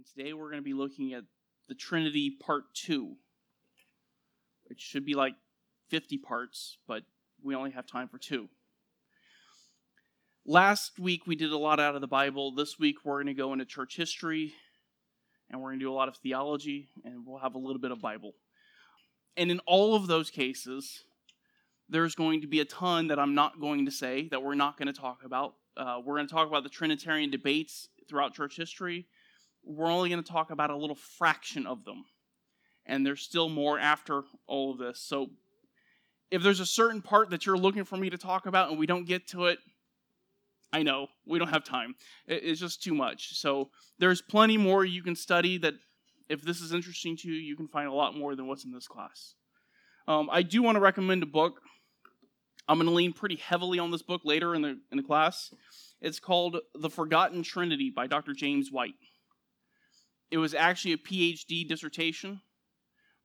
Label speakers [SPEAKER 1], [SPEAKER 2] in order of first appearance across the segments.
[SPEAKER 1] And today we're going to be looking at the Trinity Part 2, which should be like 50 parts, but we only have time for two. Last week we did a lot out of the Bible. This week we're going to go into church history and we're going to do a lot of theology and we'll have a little bit of Bible. And in all of those cases, there's going to be a ton that I'm not going to say that we're not going to talk about. Uh, we're going to talk about the Trinitarian debates throughout church history. We're only going to talk about a little fraction of them. And there's still more after all of this. So if there's a certain part that you're looking for me to talk about and we don't get to it, I know we don't have time. It's just too much. So there's plenty more you can study that if this is interesting to you, you can find a lot more than what's in this class. Um, I do want to recommend a book. I'm going to lean pretty heavily on this book later in the, in the class. It's called The Forgotten Trinity by Dr. James White. It was actually a PhD dissertation,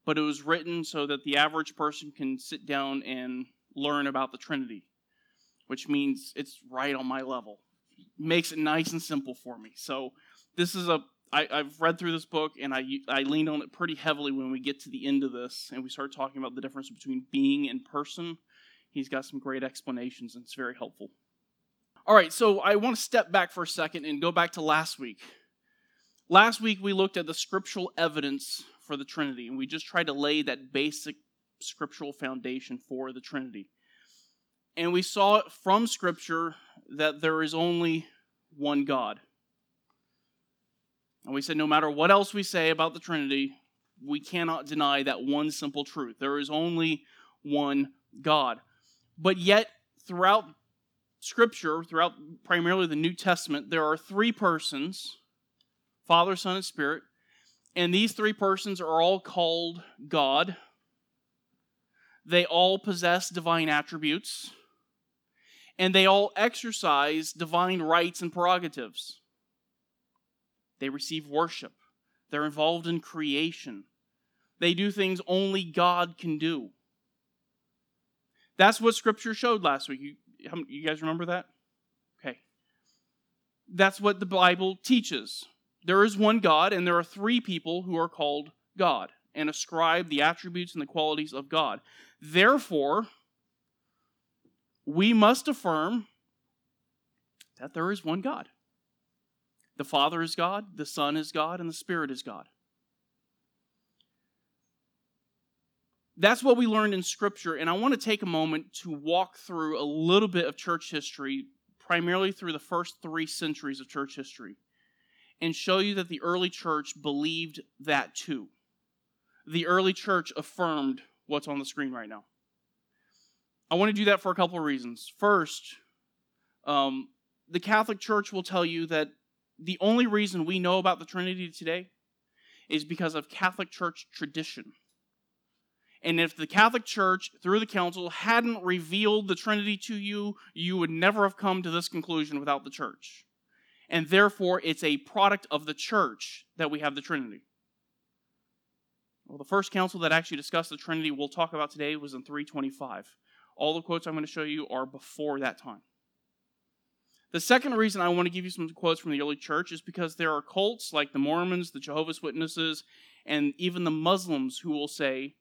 [SPEAKER 1] but it was written so that the average person can sit down and learn about the Trinity, which means it's right on my level. Makes it nice and simple for me. So this is a I, I've read through this book and I I leaned on it pretty heavily when we get to the end of this and we start talking about the difference between being and person. He's got some great explanations and it's very helpful. All right, so I want to step back for a second and go back to last week. Last week we looked at the scriptural evidence for the Trinity and we just tried to lay that basic scriptural foundation for the Trinity. And we saw from scripture that there is only one God. And we said no matter what else we say about the Trinity, we cannot deny that one simple truth. There is only one God. But yet, throughout Scripture, throughout primarily the New Testament, there are three persons Father, Son, and Spirit. And these three persons are all called God. They all possess divine attributes. And they all exercise divine rights and prerogatives. They receive worship. They're involved in creation. They do things only God can do. That's what Scripture showed last week. You, you guys remember that? Okay. That's what the Bible teaches. There is one God, and there are three people who are called God and ascribe the attributes and the qualities of God. Therefore, we must affirm that there is one God. The Father is God, the Son is God, and the Spirit is God. That's what we learned in Scripture, and I want to take a moment to walk through a little bit of church history, primarily through the first three centuries of church history, and show you that the early church believed that too. The early church affirmed what's on the screen right now. I want to do that for a couple of reasons. First, um, the Catholic Church will tell you that the only reason we know about the Trinity today is because of Catholic Church tradition. And if the Catholic Church, through the council, hadn't revealed the Trinity to you, you would never have come to this conclusion without the church. And therefore, it's a product of the church that we have the Trinity. Well, the first council that actually discussed the Trinity we'll talk about today was in 325. All the quotes I'm going to show you are before that time. The second reason I want to give you some quotes from the early church is because there are cults like the Mormons, the Jehovah's Witnesses, and even the Muslims who will say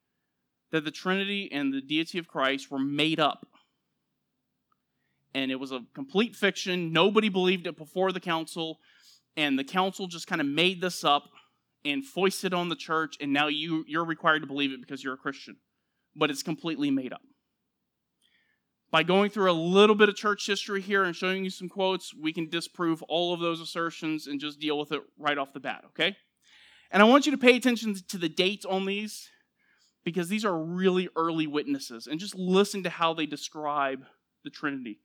[SPEAKER 1] that the Trinity and the deity of Christ were made up. And it was a complete fiction. Nobody believed it before the council. And the council just kind of made this up and foisted on the church. And now you, you're required to believe it because you're a Christian. But it's completely made up by going through a little bit of church history here and showing you some quotes, we can disprove all of those assertions and just deal with it right off the bat, okay? And I want you to pay attention to the dates on these because these are really early witnesses and just listen to how they describe the Trinity.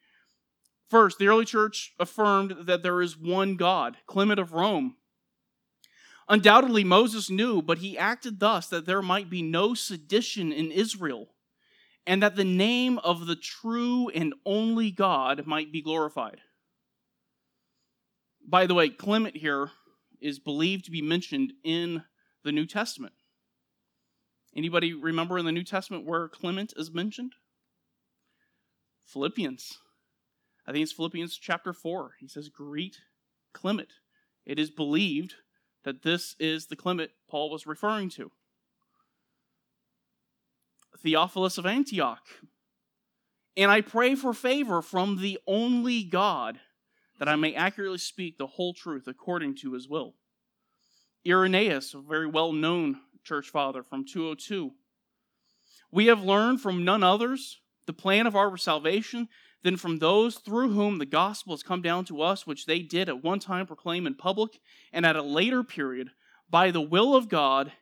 [SPEAKER 1] First, the early church affirmed that there is one God, Clement of Rome. Undoubtedly, Moses knew, but he acted thus that there might be no sedition in Israel and that the name of the true and only God might be glorified. By the way, Clement here is believed to be mentioned in the New Testament. Anybody remember in the New Testament where Clement is mentioned? Philippians. I think it's Philippians chapter 4. He says, Greet Clement. It is believed that this is the Clement Paul was referring to. Theophilus of Antioch. And I pray for favor from the only God that I may accurately speak the whole truth according to his will. Irenaeus, a very well known church father from 202. We have learned from none others the plan of our salvation than from those through whom the gospel has come down to us, which they did at one time proclaim in public, and at a later period, by the will of God,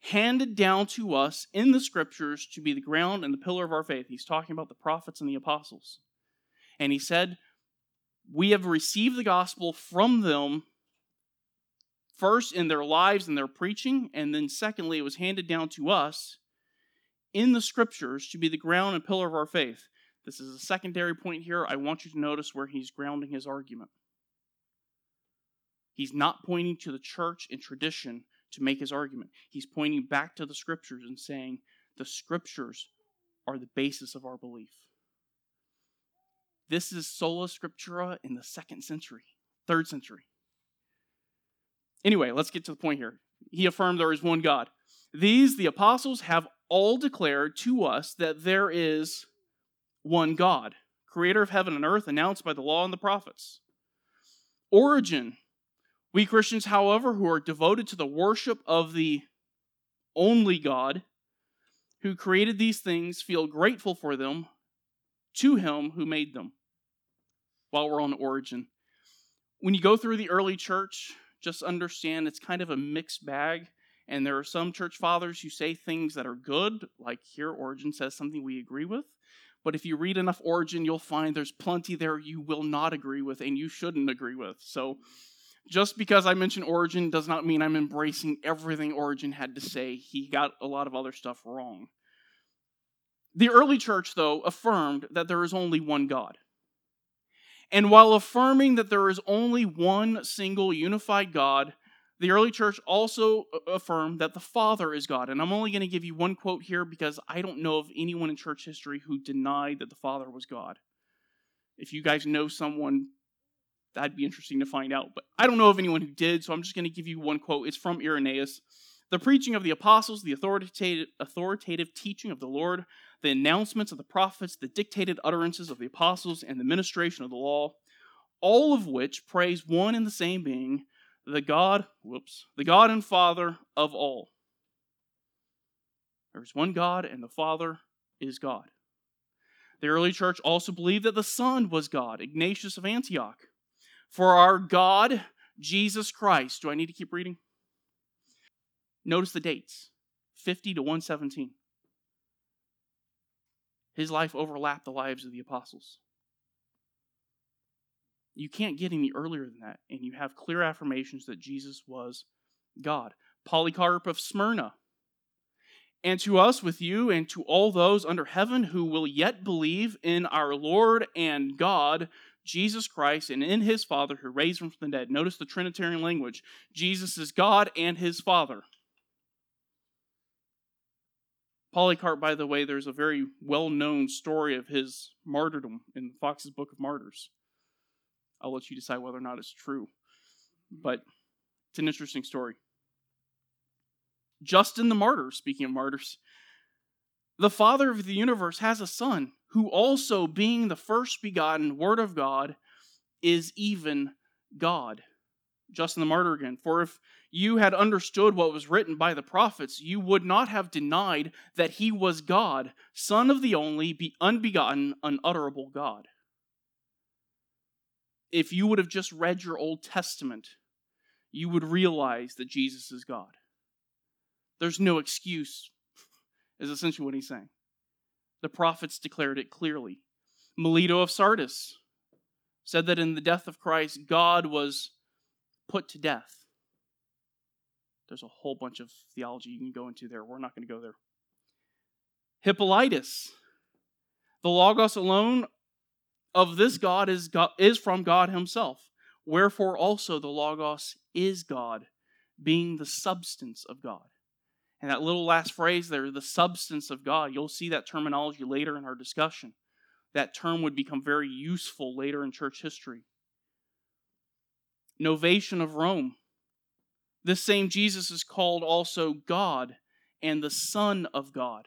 [SPEAKER 1] handed down to us in the scriptures to be the ground and the pillar of our faith. He's talking about the prophets and the apostles. And he said, We have received the gospel from them first in their lives and their preaching, and then secondly, it was handed down to us in the scriptures to be the ground and pillar of our faith. This is a secondary point here. I want you to notice where he's grounding his argument. He's not pointing to the church and tradition to make his argument. He's pointing back to the scriptures and saying the scriptures are the basis of our belief. This is sola scriptura in the second century, third century. Anyway, let's get to the point here. He affirmed there is one God. These, the apostles, have all declared to us that there is one God, creator of heaven and earth, announced by the law and the prophets. Origen. we Christians, however, who are devoted to the worship of the only God who created these things, feel grateful for them to Him who made them. While we're on Origen, when you go through the early church, just understand it's kind of a mixed bag. And there are some church fathers who say things that are good, like here, Origen says something we agree with. But if you read enough Origen, you'll find there's plenty there you will not agree with and you shouldn't agree with. So just because I mention Origen does not mean I'm embracing everything Origen had to say. He got a lot of other stuff wrong. The early church, though, affirmed that there is only one God. And while affirming that there is only one single unified God, the early church also uh, affirmed that the Father is God. And I'm only going to give you one quote here because I don't know of anyone in church history who denied that the Father was God. If you guys know someone, that'd be interesting to find out. But I don't know of anyone who did, so I'm just going to give you one quote. It's from Irenaeus. The preaching of the apostles, the authoritative, authoritative teaching of the Lord, the announcements of the prophets, the dictated utterances of the apostles, and the ministration of the law, all of which praise one and the same being, the God, whoops, the God and Father of all. There is one God, and the Father is God. The early church also believed that the Son was God, Ignatius of Antioch. For our God, Jesus Christ. Do I need to keep reading? Notice the dates 50 to 117. His life overlapped the lives of the apostles. You can't get any earlier than that, and you have clear affirmations that Jesus was God. Polycarp of Smyrna. And to us with you, and to all those under heaven who will yet believe in our Lord and God, Jesus Christ, and in his Father who raised him from the dead. Notice the Trinitarian language Jesus is God and his Father. Polycarp, by the way, there's a very well known story of his martyrdom in Foxe's Book of Martyrs. I'll let you decide whether or not it's true. But it's an interesting story. Justin the martyr, speaking of martyrs, the Father of the universe has a son who also, being the first begotten Word of God, is even God. Justin the martyr again. For if you had understood what was written by the prophets, you would not have denied that he was God, Son of the only, unbegotten, unutterable God if you would have just read your Old Testament, you would realize that Jesus is God. There's no excuse, is essentially what he's saying. The prophets declared it clearly. Melito of Sardis said that in the death of Christ, God was put to death. There's a whole bunch of theology you can go into there. We're not going to go there. Hippolytus. The Logos alone of this God is, God is from God himself. Wherefore also the Logos is God, being the substance of God. And that little last phrase there, the substance of God, you'll see that terminology later in our discussion. That term would become very useful later in church history. Novatian of Rome. This same Jesus is called also God and the Son of God.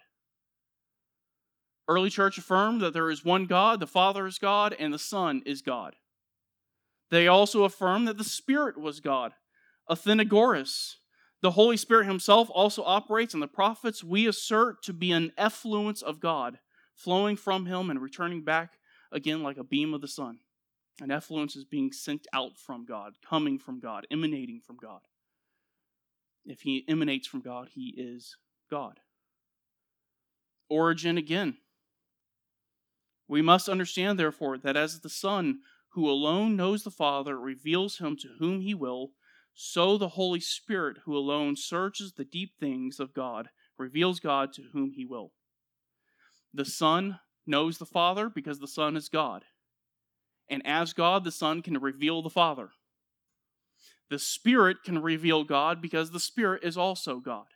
[SPEAKER 1] Early church affirmed that there is one God, the Father is God, and the Son is God. They also affirmed that the Spirit was God, Athenagoras. The Holy Spirit Himself also operates in the prophets. We assert to be an effluence of God, flowing from Him and returning back again like a beam of the sun. An effluence is being sent out from God, coming from God, emanating from God. If He emanates from God, He is God. Origen again we must understand, therefore, that as the Son, who alone knows the Father, reveals him to whom he will, so the Holy Spirit, who alone searches the deep things of God, reveals God to whom he will. The Son knows the Father because the Son is God. And as God, the Son can reveal the Father. The Spirit can reveal God because the Spirit is also God.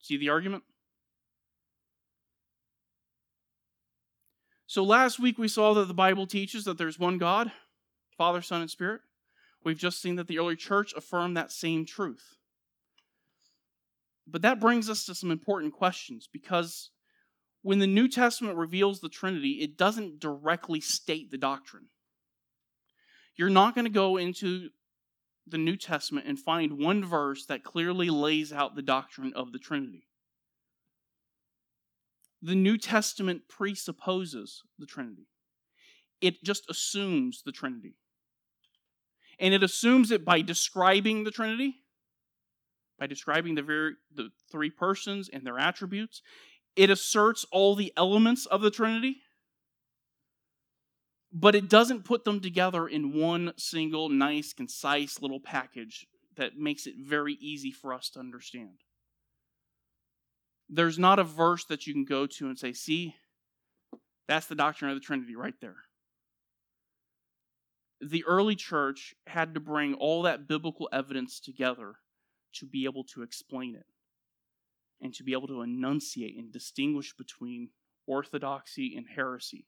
[SPEAKER 1] See the argument? So last week we saw that the Bible teaches that there's one God, Father, Son, and Spirit. We've just seen that the early church affirmed that same truth. But that brings us to some important questions because when the New Testament reveals the Trinity, it doesn't directly state the doctrine. You're not going to go into the New Testament and find one verse that clearly lays out the doctrine of the Trinity the New Testament presupposes the Trinity. It just assumes the Trinity. And it assumes it by describing the Trinity, by describing the, very, the three persons and their attributes. It asserts all the elements of the Trinity, but it doesn't put them together in one single, nice, concise little package that makes it very easy for us to understand there's not a verse that you can go to and say, see, that's the doctrine of the Trinity right there. The early church had to bring all that biblical evidence together to be able to explain it and to be able to enunciate and distinguish between orthodoxy and heresy.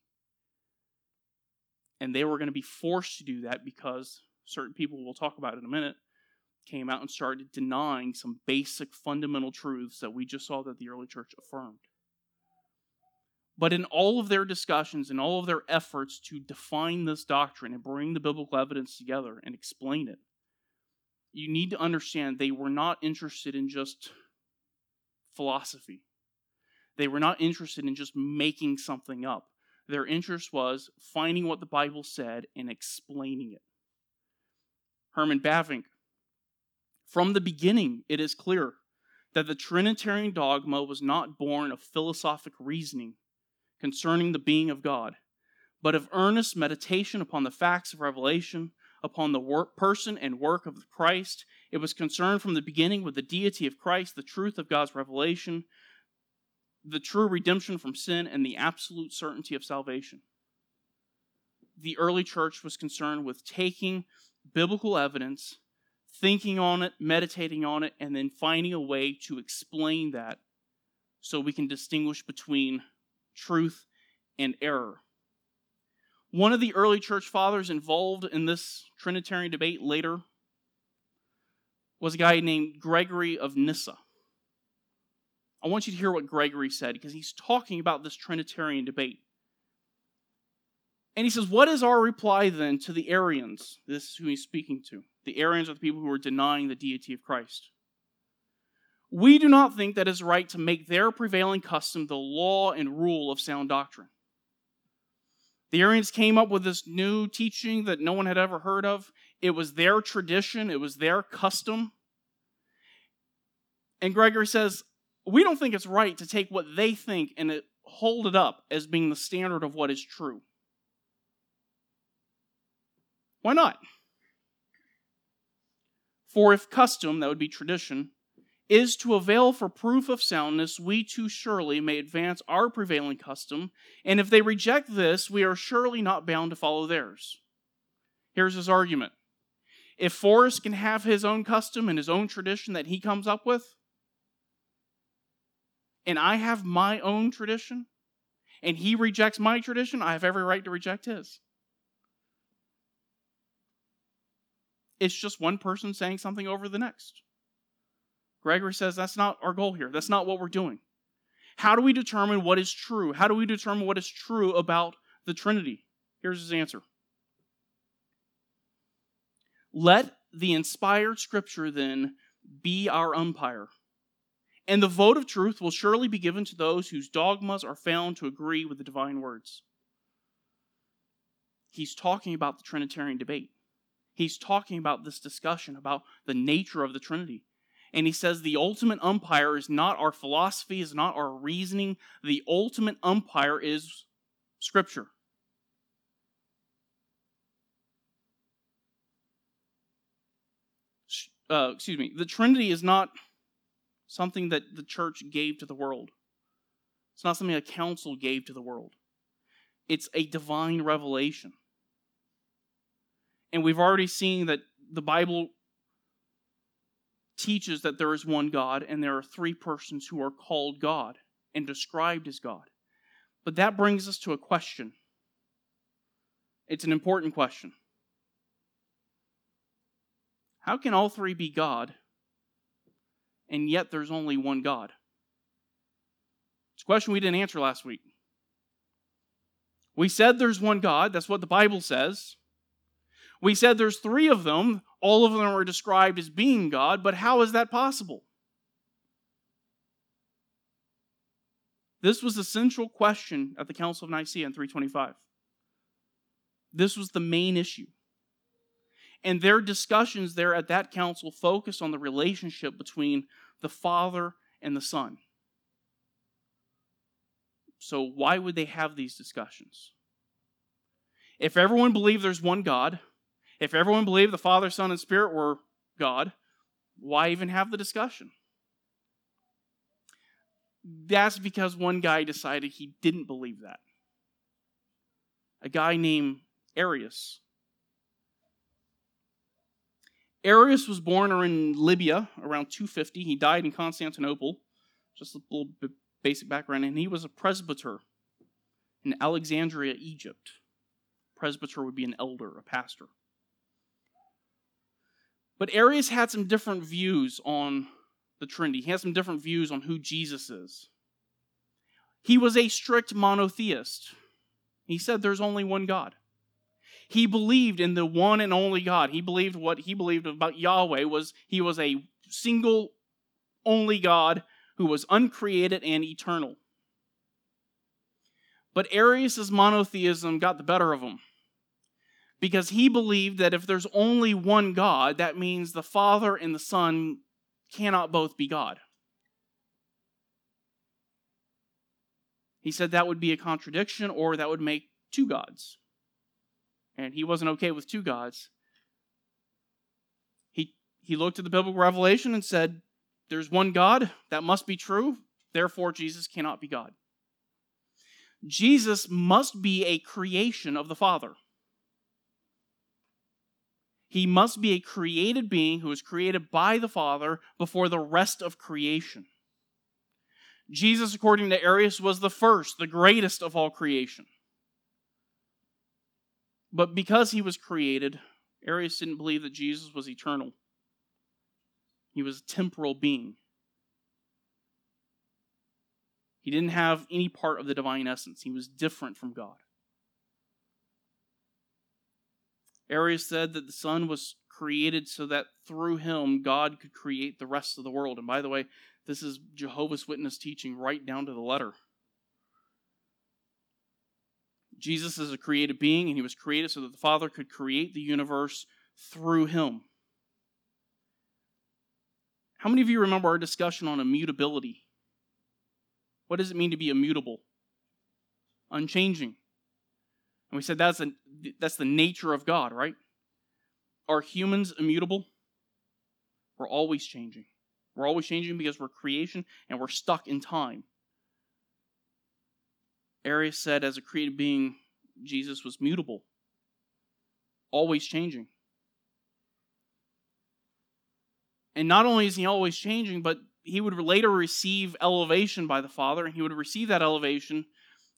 [SPEAKER 1] And they were going to be forced to do that because certain people, we'll talk about in a minute, came out and started denying some basic fundamental truths that we just saw that the early church affirmed. But in all of their discussions and all of their efforts to define this doctrine and bring the biblical evidence together and explain it, you need to understand they were not interested in just philosophy. They were not interested in just making something up. Their interest was finding what the Bible said and explaining it. Herman Bavinck from the beginning, it is clear that the Trinitarian dogma was not born of philosophic reasoning concerning the being of God, but of earnest meditation upon the facts of revelation, upon the work, person and work of Christ. It was concerned from the beginning with the deity of Christ, the truth of God's revelation, the true redemption from sin, and the absolute certainty of salvation. The early church was concerned with taking biblical evidence thinking on it, meditating on it, and then finding a way to explain that so we can distinguish between truth and error. One of the early church fathers involved in this Trinitarian debate later was a guy named Gregory of Nyssa. I want you to hear what Gregory said because he's talking about this Trinitarian debate. And he says, What is our reply then to the Arians? This is who he's speaking to. The Arians are the people who are denying the deity of Christ. We do not think that it is right to make their prevailing custom the law and rule of sound doctrine. The Arians came up with this new teaching that no one had ever heard of. It was their tradition, it was their custom. And Gregory says, We don't think it's right to take what they think and hold it up as being the standard of what is true. Why not? For if custom, that would be tradition, is to avail for proof of soundness, we too surely may advance our prevailing custom, and if they reject this, we are surely not bound to follow theirs. Here's his argument. If Forrest can have his own custom and his own tradition that he comes up with, and I have my own tradition, and he rejects my tradition, I have every right to reject his. It's just one person saying something over the next. Gregory says that's not our goal here. That's not what we're doing. How do we determine what is true? How do we determine what is true about the Trinity? Here's his answer. Let the inspired scripture then be our umpire. And the vote of truth will surely be given to those whose dogmas are found to agree with the divine words. He's talking about the Trinitarian debate. He's talking about this discussion about the nature of the Trinity. And he says the ultimate umpire is not our philosophy, is not our reasoning. The ultimate umpire is Scripture. Uh, excuse me. The Trinity is not something that the church gave to the world. It's not something a council gave to the world. It's a divine revelation. And we've already seen that the Bible teaches that there is one God and there are three persons who are called God and described as God. But that brings us to a question. It's an important question. How can all three be God and yet there's only one God? It's a question we didn't answer last week. We said there's one God, that's what the Bible says. We said there's three of them, all of them are described as being God, but how is that possible? This was the central question at the Council of Nicaea in 325. This was the main issue. And their discussions there at that council focused on the relationship between the Father and the Son. So, why would they have these discussions? If everyone believed there's one God, if everyone believed the Father, Son, and Spirit were God, why even have the discussion? That's because one guy decided he didn't believe that. A guy named Arius. Arius was born in Libya around 250. He died in Constantinople. Just a little bit basic background. And he was a presbyter in Alexandria, Egypt. Presbyter would be an elder, a pastor. But Arius had some different views on the Trinity. He had some different views on who Jesus is. He was a strict monotheist. He said there's only one God. He believed in the one and only God. He believed what he believed about Yahweh was he was a single only God who was uncreated and eternal. But Arius' monotheism got the better of him because he believed that if there's only one God, that means the Father and the Son cannot both be God. He said that would be a contradiction or that would make two gods. And he wasn't okay with two gods. He, he looked at the biblical revelation and said, There's one God, that must be true, therefore Jesus cannot be God. Jesus must be a creation of the Father. He must be a created being who was created by the Father before the rest of creation. Jesus, according to Arius, was the first, the greatest of all creation. But because he was created, Arius didn't believe that Jesus was eternal. He was a temporal being. He didn't have any part of the divine essence. He was different from God. Arius said that the Son was created so that through him God could create the rest of the world. And by the way, this is Jehovah's Witness teaching right down to the letter. Jesus is a created being, and he was created so that the Father could create the universe through him. How many of you remember our discussion on immutability? What does it mean to be immutable? Unchanging. And we said that's, a, that's the nature of God, right? Are humans immutable? We're always changing. We're always changing because we're creation and we're stuck in time. Arius said, as a created being, Jesus was mutable, always changing. And not only is he always changing, but he would later receive elevation by the Father, and he would receive that elevation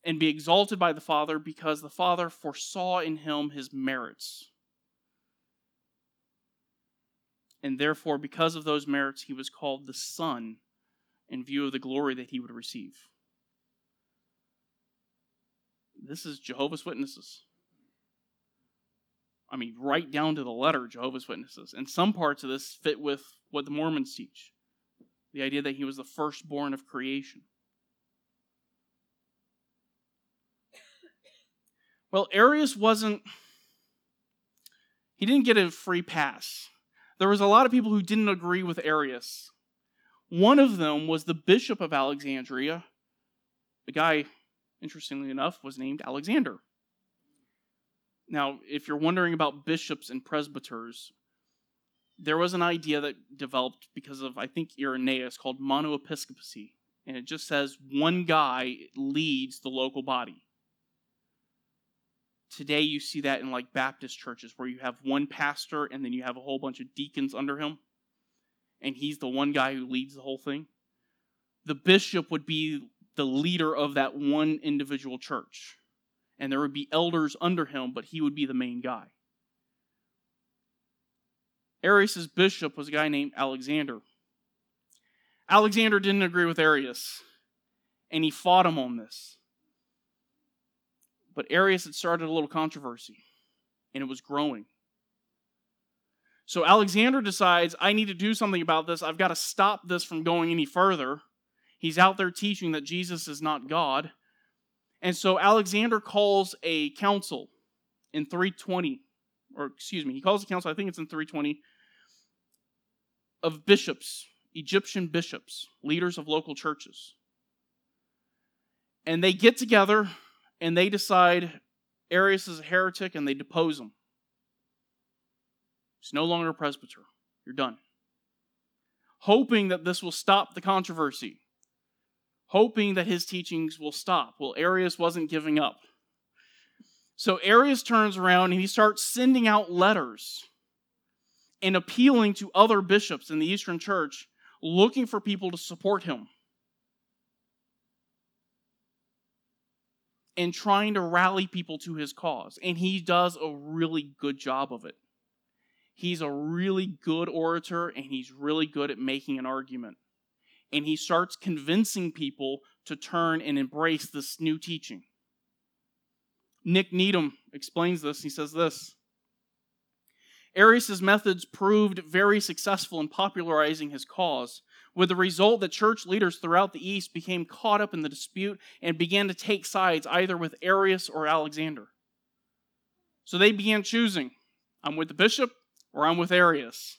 [SPEAKER 1] and be exalted by the Father because the Father foresaw in him his merits. And therefore, because of those merits, he was called the Son in view of the glory that he would receive. This is Jehovah's Witnesses. I mean, right down to the letter, Jehovah's Witnesses. And some parts of this fit with what the Mormons teach the idea that he was the firstborn of creation. Well, Arius wasn't, he didn't get a free pass. There was a lot of people who didn't agree with Arius. One of them was the bishop of Alexandria. The guy, interestingly enough, was named Alexander. Now, if you're wondering about bishops and presbyters, there was an idea that developed because of, I think, Irenaeus called monoepiscopacy. And it just says one guy leads the local body. Today, you see that in like Baptist churches where you have one pastor and then you have a whole bunch of deacons under him, and he's the one guy who leads the whole thing. The bishop would be the leader of that one individual church, and there would be elders under him, but he would be the main guy. Arius' bishop was a guy named Alexander. Alexander didn't agree with Arius, and he fought him on this. But Arius had started a little controversy, and it was growing. So Alexander decides, I need to do something about this. I've got to stop this from going any further. He's out there teaching that Jesus is not God. And so Alexander calls a council in 320, or excuse me, he calls a council, I think it's in 320, of bishops, Egyptian bishops, leaders of local churches. And they get together and they decide Arius is a heretic and they depose him. He's no longer a presbyter. You're done. Hoping that this will stop the controversy, hoping that his teachings will stop. Well, Arius wasn't giving up. So Arius turns around and he starts sending out letters and appealing to other bishops in the Eastern Church looking for people to support him. And trying to rally people to his cause. And he does a really good job of it. He's a really good orator and he's really good at making an argument. And he starts convincing people to turn and embrace this new teaching. Nick Needham explains this. He says this Arius' methods proved very successful in popularizing his cause, with the result that church leaders throughout the East became caught up in the dispute and began to take sides either with Arius or Alexander. So they began choosing I'm with the bishop or I'm with Arius.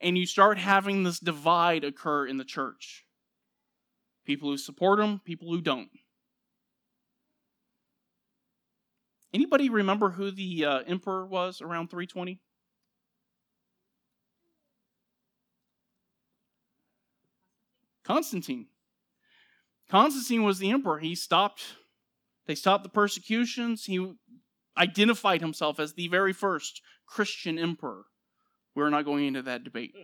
[SPEAKER 1] And you start having this divide occur in the church people who support him, people who don't. Anybody remember who the uh, emperor was around 320? Constantine. Constantine was the emperor. He stopped, they stopped the persecutions. He identified himself as the very first Christian emperor. We're not going into that debate.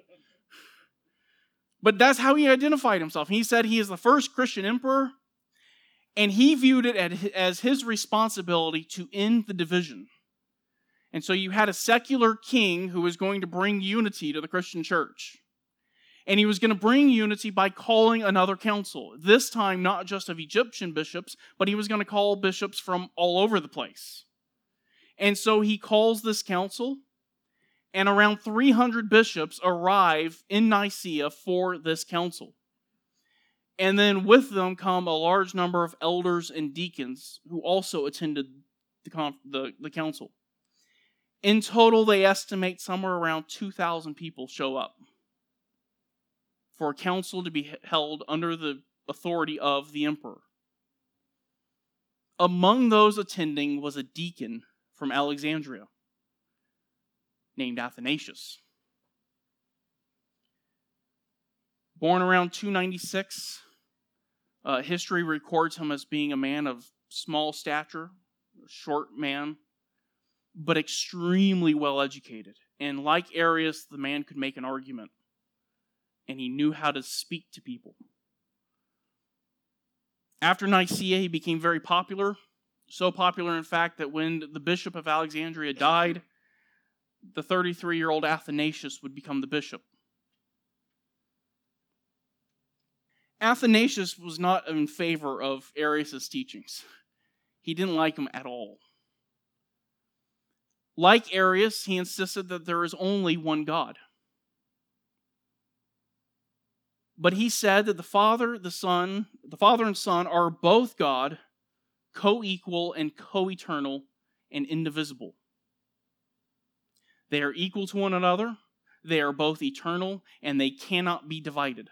[SPEAKER 1] But that's how he identified himself. He said he is the first Christian emperor, and he viewed it as his responsibility to end the division. And so you had a secular king who was going to bring unity to the Christian church. And he was going to bring unity by calling another council. This time, not just of Egyptian bishops, but he was going to call bishops from all over the place. And so he calls this council, and around 300 bishops arrive in Nicaea for this council. And then with them come a large number of elders and deacons who also attended the, conf- the, the council. In total, they estimate somewhere around 2,000 people show up for a council to be held under the authority of the emperor. Among those attending was a deacon from Alexandria named Athanasius. Born around 296, uh, history records him as being a man of small stature, a short man, but extremely well educated. And like Arius, the man could make an argument and he knew how to speak to people. After Nicaea, he became very popular. So popular, in fact, that when the bishop of Alexandria died, the 33 year old Athanasius would become the bishop. Athanasius was not in favor of Arius' teachings. He didn't like them at all. Like Arius, he insisted that there is only one God. But he said that the Father, the Son, the Father and Son are both God, co-equal and co-eternal and indivisible. They are equal to one another, they are both eternal, and they cannot be divided.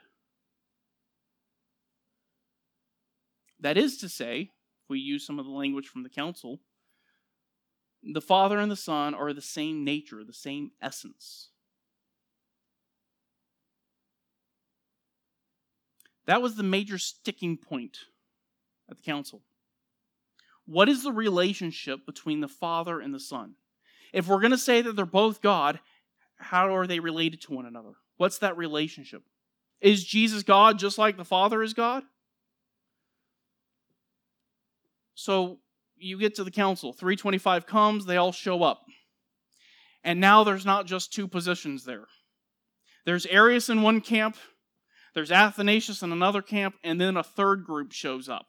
[SPEAKER 1] That is to say, if we use some of the language from the council, the Father and the Son are the same nature, the same essence. That was the major sticking point at the council. What is the relationship between the Father and the Son? If we're going to say that they're both God, how are they related to one another? What's that relationship? Is Jesus God just like the Father is God? So you get to the council. 325 comes, they all show up. And now there's not just two positions there. There's Arius in one camp, there's Athanasius in another camp, and then a third group shows up.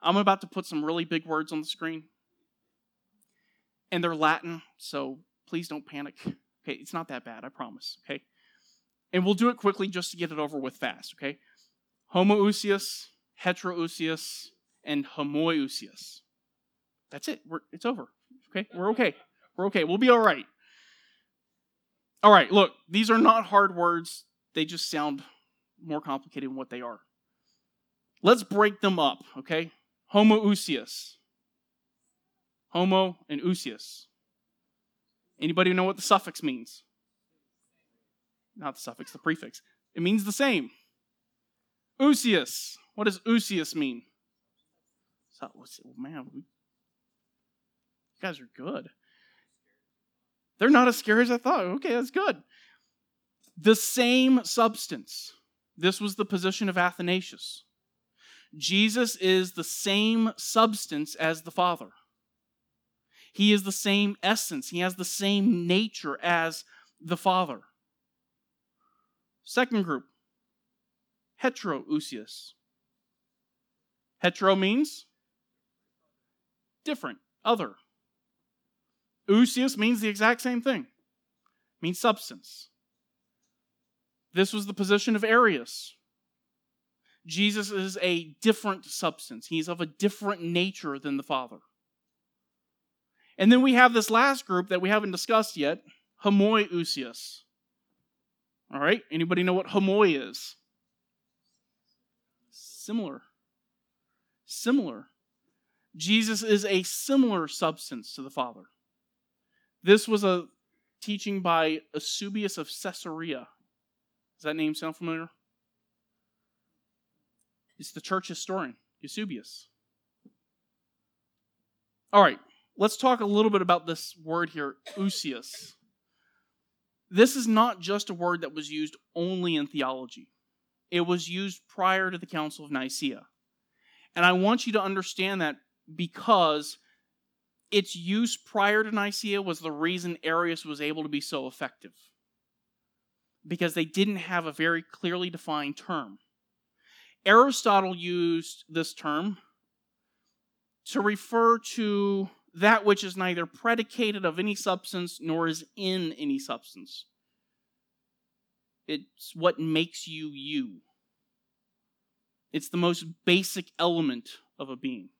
[SPEAKER 1] I'm about to put some really big words on the screen. And they're Latin, so please don't panic. Okay, it's not that bad, I promise. Okay? And we'll do it quickly just to get it over with fast, okay? Homoousios, heteroousios, and homoiousios. That's it. We're, it's over. Okay? We're okay. We're okay. We'll be all right. All right, look, these are not hard words. They just sound more complicated than what they are. Let's break them up, okay? Homoousios. Homo and ousios. Anybody know what the suffix means? Not the suffix, the prefix. It means the same. Ousios. What does ousios mean? So, man, you guys are good. They're not as scary as I thought. Okay, that's good. The same substance. This was the position of Athanasius. Jesus is the same substance as the Father. He is the same essence. He has the same nature as the Father. Second group, heteroousios. Hetero means different, other. Ousios means the exact same thing. Means substance. This was the position of Arius. Jesus is a different substance. He's of a different nature than the Father. And then we have this last group that we haven't discussed yet, homoiousios. All right, anybody know what homoi is? Similar. Similar. Jesus is a similar substance to the Father. This was a teaching by Eusebius of Caesarea. Does that name sound familiar? It's the church historian, Eusebius. All right, let's talk a little bit about this word here, ousios. This is not just a word that was used only in theology. It was used prior to the Council of Nicaea. And I want you to understand that because its use prior to Nicaea was the reason Arius was able to be so effective. Because they didn't have a very clearly defined term. Aristotle used this term to refer to that which is neither predicated of any substance nor is in any substance. It's what makes you you. It's the most basic element of a being.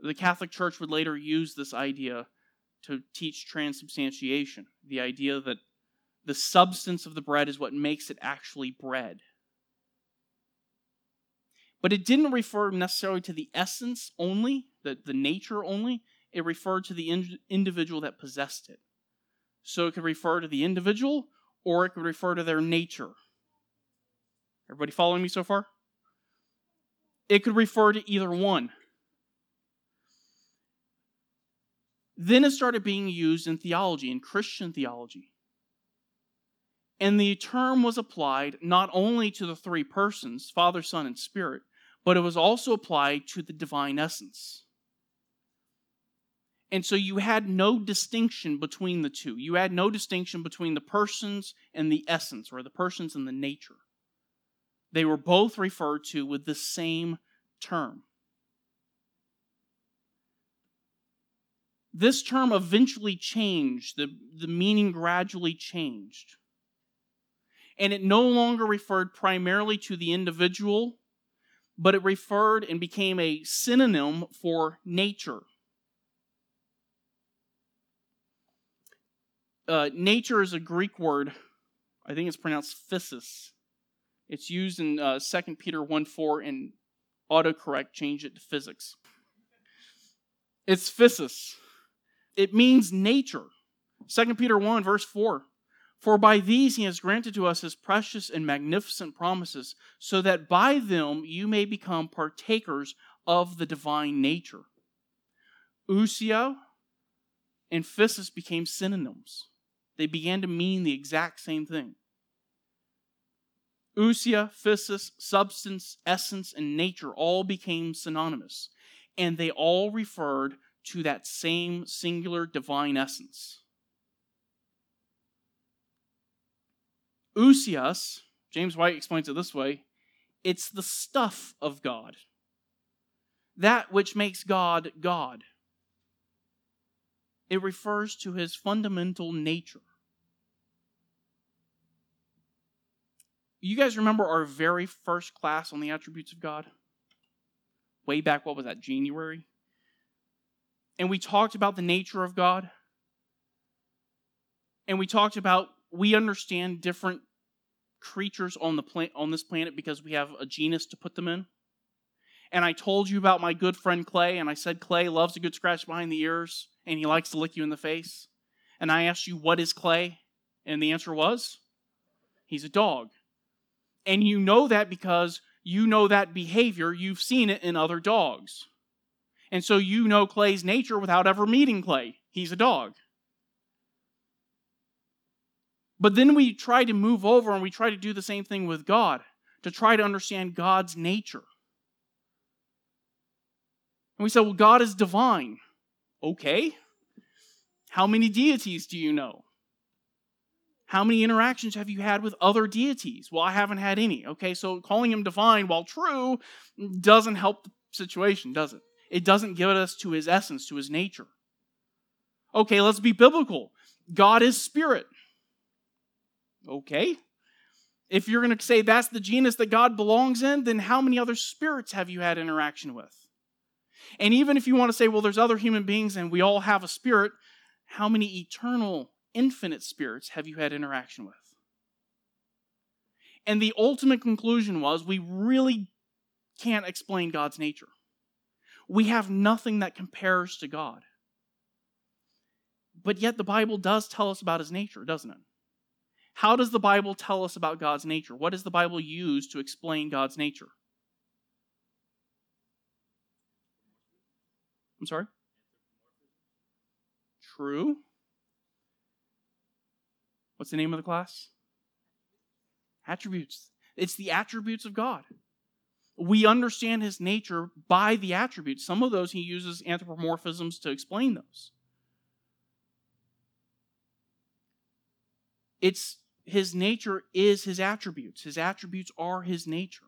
[SPEAKER 1] The Catholic Church would later use this idea to teach transubstantiation the idea that the substance of the bread is what makes it actually bread. But it didn't refer necessarily to the essence only, the, the nature only. It referred to the in, individual that possessed it. So it could refer to the individual or it could refer to their nature. Everybody following me so far? It could refer to either one. Then it started being used in theology, in Christian theology. And the term was applied not only to the three persons, Father, Son, and Spirit, but it was also applied to the divine essence. And so you had no distinction between the two. You had no distinction between the persons and the essence, or the persons and the nature. They were both referred to with the same term. This term eventually changed, the, the meaning gradually changed. And it no longer referred primarily to the individual, but it referred and became a synonym for nature. Uh, nature is a Greek word. I think it's pronounced physis. It's used in uh, 2 Peter 1 4 and autocorrect change it to physics. It's physis. It means nature. 2 Peter 1, verse 4. For by these he has granted to us his precious and magnificent promises, so that by them you may become partakers of the divine nature. Ousia and physis became synonyms. They began to mean the exact same thing. Ousia, physis, substance, essence, and nature all became synonymous, and they all referred to that same singular divine essence. Ousios, James White explains it this way it's the stuff of God, that which makes God God. It refers to his fundamental nature. You guys remember our very first class on the attributes of God? Way back, what was that, January? And we talked about the nature of God. And we talked about we understand different creatures on the on this planet because we have a genus to put them in. And I told you about my good friend Clay, and I said Clay loves a good scratch behind the ears, and he likes to lick you in the face. And I asked you, what is Clay? And the answer was, he's a dog. And you know that because you know that behavior, you've seen it in other dogs. And so you know Clay's nature without ever meeting Clay. He's a dog. But then we try to move over and we try to do the same thing with God, to try to understand God's nature. And we say, well, God is divine. Okay. How many deities do you know? How many interactions have you had with other deities? Well, I haven't had any. Okay, so calling him divine, while true, doesn't help the situation, does it? It doesn't get us to his essence, to his nature. Okay, let's be biblical. God is spirit. Okay. If you're going to say that's the genus that God belongs in, then how many other spirits have you had interaction with? And even if you want to say, well, there's other human beings and we all have a spirit, how many eternal infinite spirits have you had interaction with? And the ultimate conclusion was we really can't explain God's nature. We have nothing that compares to God. But yet the Bible does tell us about his nature, doesn't it? How does the Bible tell us about God's nature? What does the Bible use to explain God's nature? I'm sorry? True. What's the name of the class? Attributes. It's the attributes of God. We understand his nature by the attributes. Some of those he uses anthropomorphisms to explain those. It's his nature is his attributes. His attributes are his nature.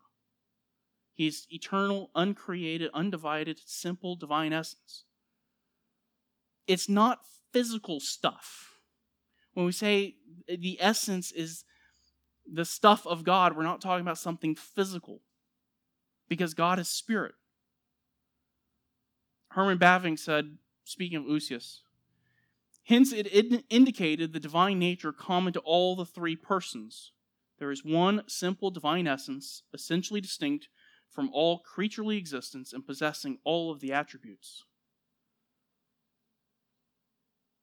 [SPEAKER 1] He's eternal, uncreated, undivided, simple, divine essence. It's not physical stuff when we say the essence is the stuff of God, we're not talking about something physical because God is spirit. Herman Bavinck said, speaking of Ousios, hence it indicated the divine nature common to all the three persons. There is one simple divine essence, essentially distinct from all creaturely existence and possessing all of the attributes.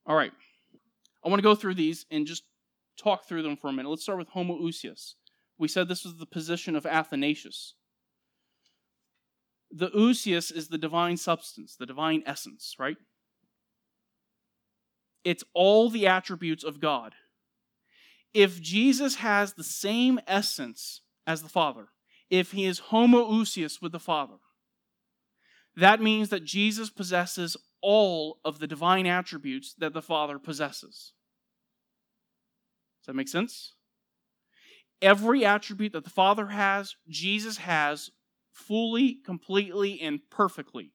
[SPEAKER 1] All right. I want to go through these and just talk through them for a minute. Let's start with homoousios. We said this was the position of Athanasius. The ousios is the divine substance, the divine essence, right? It's all the attributes of God. If Jesus has the same essence as the Father, if he is homoousios with the Father, that means that Jesus possesses all of the divine attributes that the Father possesses. Does that make sense? Every attribute that the Father has, Jesus has fully, completely, and perfectly.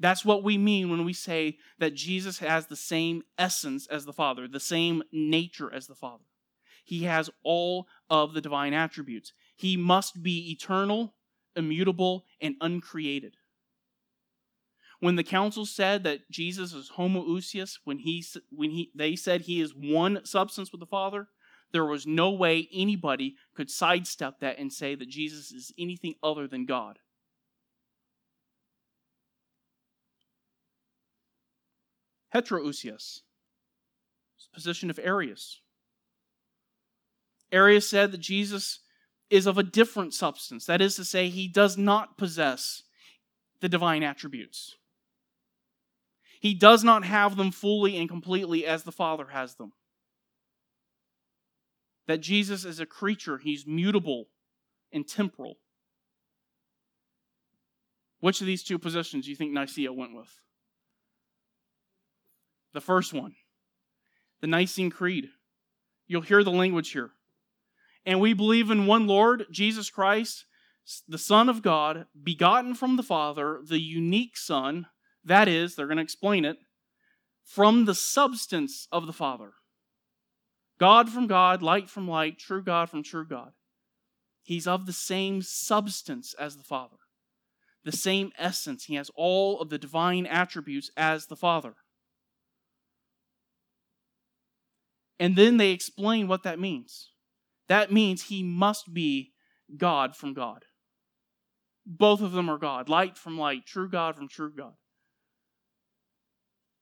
[SPEAKER 1] That's what we mean when we say that Jesus has the same essence as the Father, the same nature as the Father. He has all of the divine attributes. He must be eternal, immutable, and uncreated. When the council said that Jesus is homoousios, when he when he they said he is one substance with the Father, there was no way anybody could sidestep that and say that Jesus is anything other than God. Heteroousios, position of Arius. Arius said that Jesus is of a different substance. That is to say, he does not possess the divine attributes. He does not have them fully and completely as the Father has them. That Jesus is a creature, he's mutable and temporal. Which of these two positions do you think Nicaea went with? The first one, the Nicene Creed. You'll hear the language here. And we believe in one Lord, Jesus Christ, the Son of God, begotten from the Father, the unique Son. That is, they're going to explain it, from the substance of the Father. God from God, light from light, true God from true God. He's of the same substance as the Father, the same essence. He has all of the divine attributes as the Father. And then they explain what that means. That means he must be God from God. Both of them are God, light from light, true God from true God.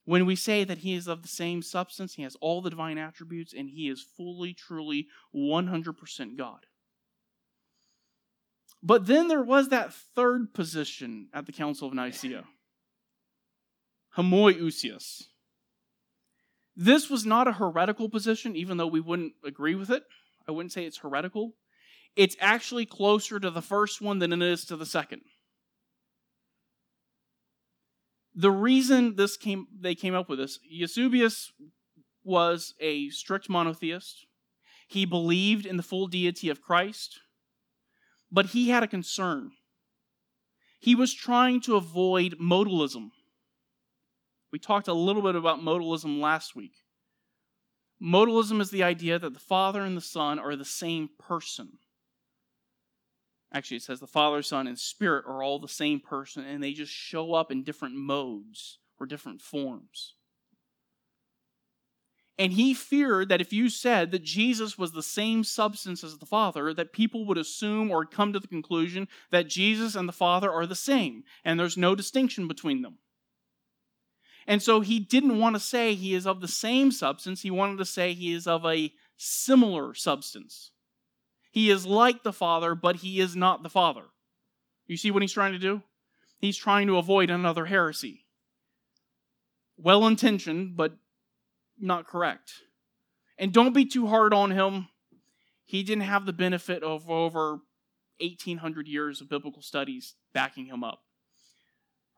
[SPEAKER 1] When we say that he is of the same substance, he has all the divine attributes, and he is fully, truly, 100% God. But then there was that third position at the Council of Nicaea homoiousios. This was not a heretical position, even though we wouldn't agree with it. I wouldn't say it's heretical. It's actually closer to the first one than it is to the second. The reason this came they came up with this, Eusebius was a strict monotheist. He believed in the full deity of Christ, but he had a concern. He was trying to avoid modalism. We talked a little bit about modalism last week. Modalism is the idea that the Father and the Son are the same person. Actually, it says the Father, Son, and Spirit are all the same person, and they just show up in different modes or different forms. And he feared that if you said that Jesus was the same substance as the Father, that people would assume or come to the conclusion that Jesus and the Father are the same, and there's no distinction between them. And so he didn't want to say he is of the same substance, he wanted to say he is of a similar substance. He is like the Father, but he is not the Father. You see what he's trying to do? He's trying to avoid another heresy. Well intentioned, but not correct. And don't be too hard on him. He didn't have the benefit of over 1800 years of biblical studies backing him up.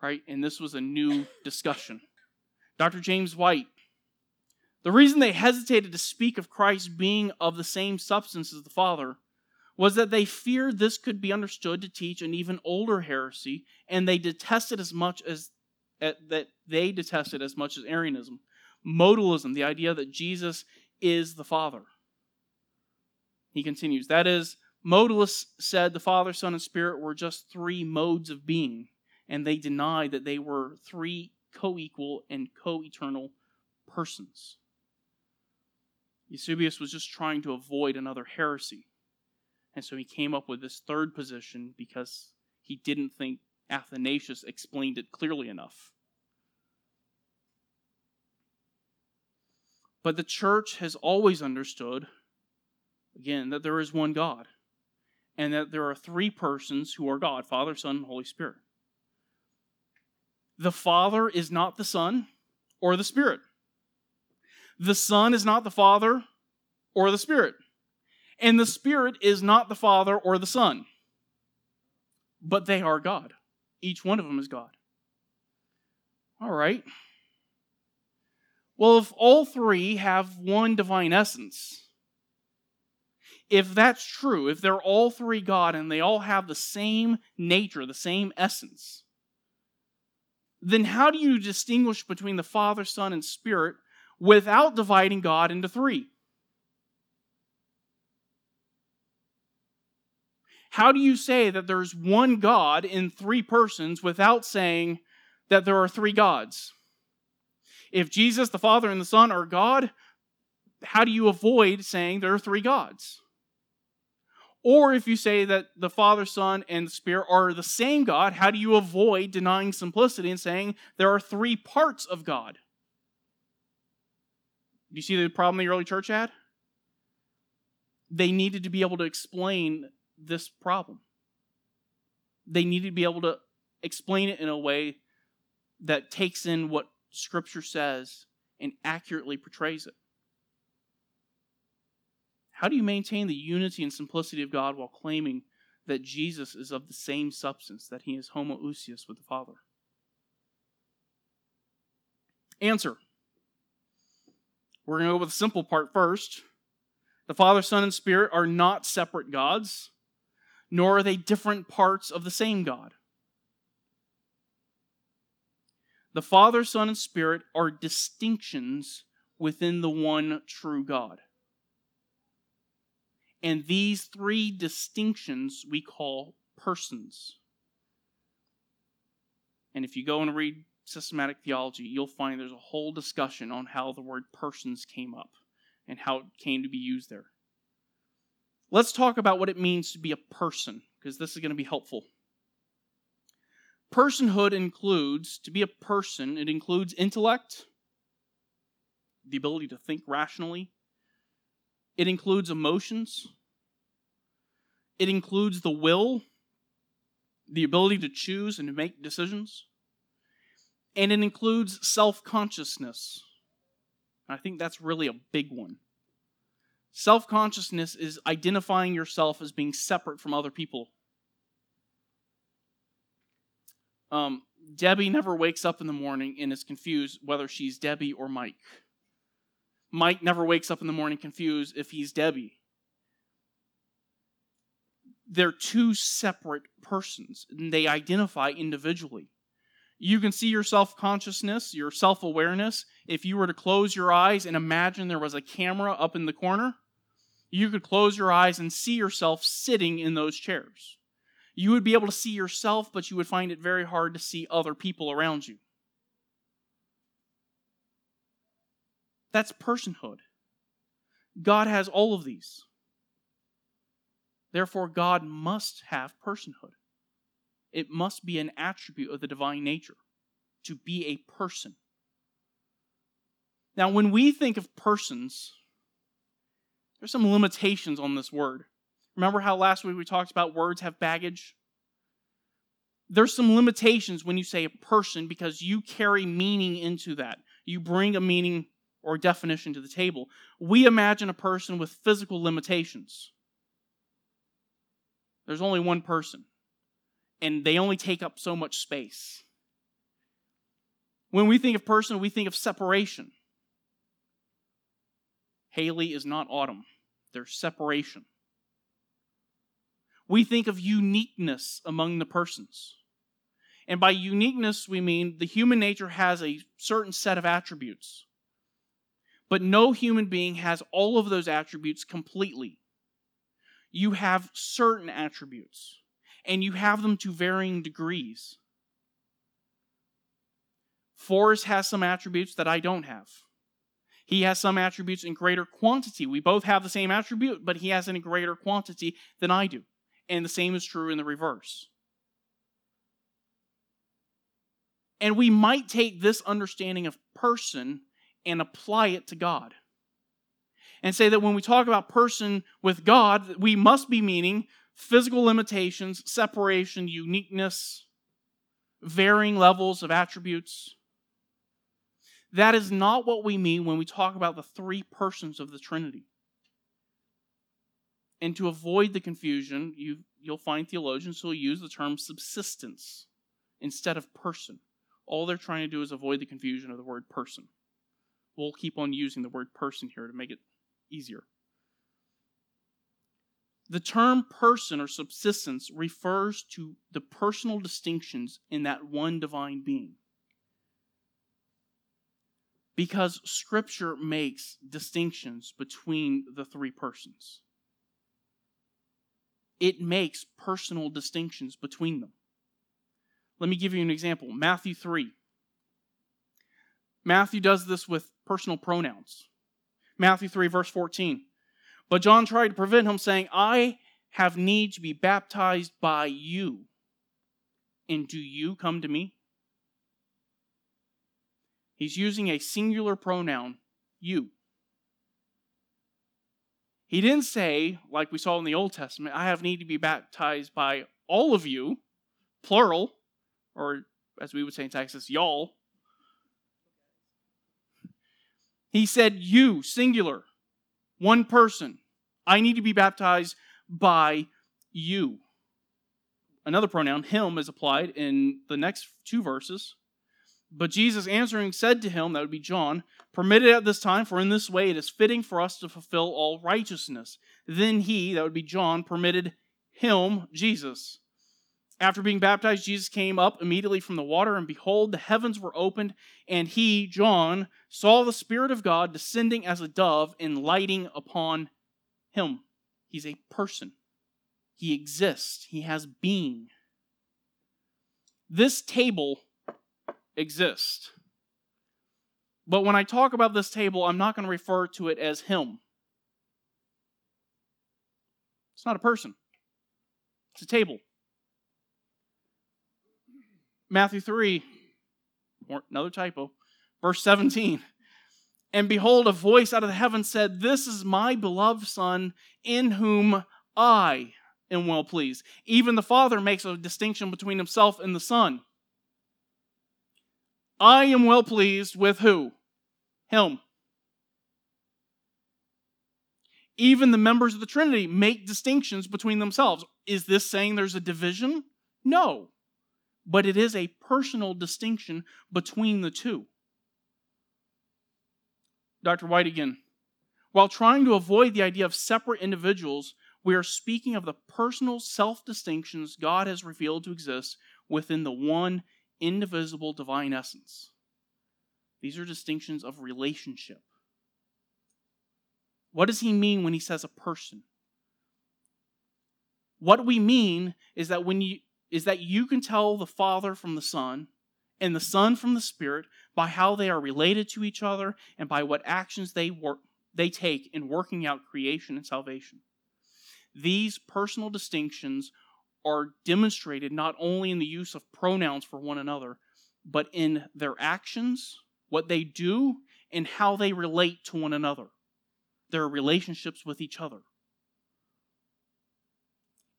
[SPEAKER 1] Right? And this was a new discussion. Dr. James White. The reason they hesitated to speak of Christ being of the same substance as the Father was that they feared this could be understood to teach an even older heresy, and they detested as much as eh, that they detested as much as Arianism. Modalism, the idea that Jesus is the Father. He continues, that is, modalists said the Father, Son, and Spirit were just three modes of being, and they denied that they were three co equal and co eternal persons. Eusebius was just trying to avoid another heresy. And so he came up with this third position because he didn't think Athanasius explained it clearly enough. But the church has always understood, again, that there is one God and that there are three persons who are God Father, Son, and Holy Spirit the Father is not the Son or the Spirit. The Son is not the Father or the Spirit. And the Spirit is not the Father or the Son. But they are God. Each one of them is God. All right. Well, if all three have one divine essence, if that's true, if they're all three God and they all have the same nature, the same essence, then how do you distinguish between the Father, Son, and Spirit without dividing God into three? How do you say that there's one God in three persons without saying that there are three gods? If Jesus, the Father, and the Son are God, how do you avoid saying there are three gods? Or if you say that the Father, Son, and Spirit are the same God, how do you avoid denying simplicity and saying there are three parts of God? Do you see the problem the early church had? They needed to be able to explain this problem. They needed to be able to explain it in a way that takes in what Scripture says and accurately portrays it. How do you maintain the unity and simplicity of God while claiming that Jesus is of the same substance, that he is homoousios with the Father? Answer. We're going to go with the simple part first. The Father, Son, and Spirit are not separate gods nor are they different parts of the same God. The Father, Son, and Spirit are distinctions within the one true God. And these three distinctions we call persons. And if you go and read systematic theology, you'll find there's a whole discussion on how the word persons came up and how it came to be used there. Let's talk about what it means to be a person, because this is going to be helpful. Personhood includes, to be a person, it includes intellect, the ability to think rationally, it includes emotions, it includes the will, the ability to choose and to make decisions, and it includes self consciousness. I think that's really a big one. Self consciousness is identifying yourself as being separate from other people. Um, Debbie never wakes up in the morning and is confused whether she's Debbie or Mike. Mike never wakes up in the morning confused if he's Debbie. They're two separate persons and they identify individually. You can see your self consciousness, your self awareness, if you were to close your eyes and imagine there was a camera up in the corner you could close your eyes and see yourself sitting in those chairs. You would be able to see yourself, but you would find it very hard to see other people around you. That's personhood. God has all of these. Therefore, God must have personhood. It must be an attribute of the divine nature to be a person. Now, when we think of persons, there's some limitations on this word. Remember how last week we talked about words have baggage? There's some limitations when you say a person because you carry meaning into that. You bring a meaning or definition to the table. We imagine a person with physical limitations. There's only one person, and they only take up so much space. When we think of person, we think of separation. Haley is not autumn there's separation. We think of uniqueness among the persons. And by uniqueness, we mean the human nature has a certain set of attributes. But no human being has all of those attributes completely. You have certain attributes, and you have them to varying degrees. Forrest has some attributes that I don't have. He has some attributes in greater quantity. We both have the same attribute, but he has it in greater quantity than I do. And the same is true in the reverse. And we might take this understanding of person and apply it to God. And say that when we talk about person with God, we must be meaning physical limitations, separation, uniqueness, varying levels of attributes. That is not what we mean when we talk about the three persons of the Trinity. And to avoid the confusion, you, you'll find theologians who will use the term subsistence instead of person, all they're trying to do is avoid the confusion of the word person. We'll keep on using the word person here to make it easier. The term person or subsistence refers to the personal distinctions in that one divine being. Because Scripture makes distinctions between the three persons, it makes personal distinctions between them. Let me give you an example Matthew 3. Matthew does this with personal pronouns. Matthew 3, verse 14. But John tried to prevent him, saying, I have need to be baptized by you. And do you come to me? He's using a singular pronoun, you. He didn't say, like we saw in the Old Testament, I have need to be baptized by all of you, plural, or as we would say in Texas, y'all. He said, You, singular, one person. I need to be baptized by you. Another pronoun, him, is applied in the next two verses. But Jesus answering said to him, that would be John, Permit it at this time, for in this way it is fitting for us to fulfill all righteousness. Then he, that would be John, permitted him, Jesus, after being baptized, Jesus came up immediately from the water, and behold, the heavens were opened, and he, John, saw the Spirit of God descending as a dove and lighting upon him. He's a person, he exists, he has being. This table exists. But when I talk about this table, I'm not going to refer to it as him. It's not a person, it's a table. Matthew 3, another typo, verse 17. And behold, a voice out of the heaven said, This is my beloved Son, in whom I am well pleased. Even the Father makes a distinction between himself and the Son. I am well pleased with who? Him. Even the members of the Trinity make distinctions between themselves. Is this saying there's a division? No but it is a personal distinction between the two. Dr. White again. While trying to avoid the idea of separate individuals, we are speaking of the personal self distinctions God has revealed to exist within the one indivisible divine essence. These are distinctions of relationship. What does he mean when he says a person? What we mean is that when you is that you can tell the Father from the Son and the Son from the Spirit by how they are related to each other and by what actions they work they take in working out creation and salvation. These personal distinctions are demonstrated not only in the use of pronouns for one another, but in their actions, what they do, and how they relate to one another, their relationships with each other.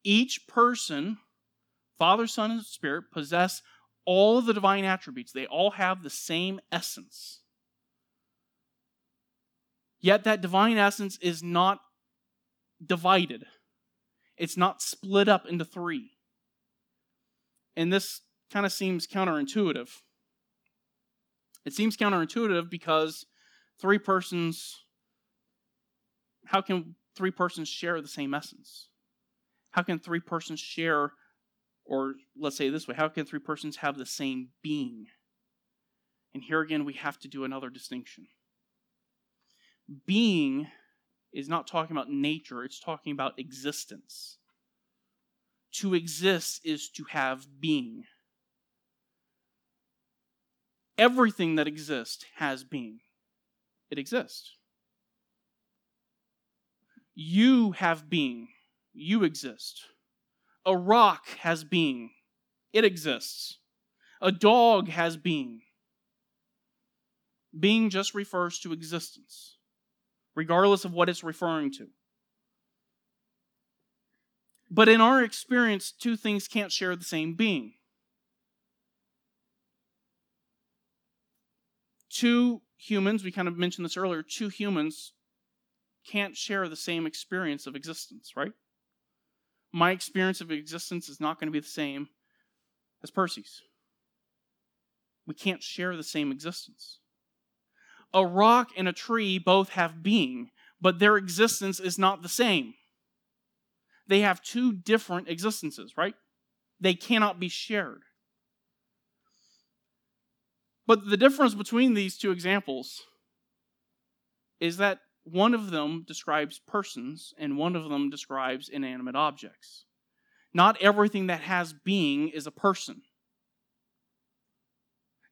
[SPEAKER 1] Each person Father, Son, and Spirit possess all the divine attributes. They all have the same essence. Yet that divine essence is not divided, it's not split up into three. And this kind of seems counterintuitive. It seems counterintuitive because three persons, how can three persons share the same essence? How can three persons share or let's say this way how can three persons have the same being? And here again, we have to do another distinction. Being is not talking about nature, it's talking about existence. To exist is to have being. Everything that exists has being, it exists. You have being, you exist. A rock has being, it exists. A dog has being. Being just refers to existence, regardless of what it's referring to. But in our experience, two things can't share the same being. Two humans, we kind of mentioned this earlier, two humans can't share the same experience of existence, right? My experience of existence is not going to be the same as Percy's. We can't share the same existence. A rock and a tree both have being, but their existence is not the same. They have two different existences, right? They cannot be shared. But the difference between these two examples is that one of them describes persons and one of them describes inanimate objects. Not everything that has being is a person.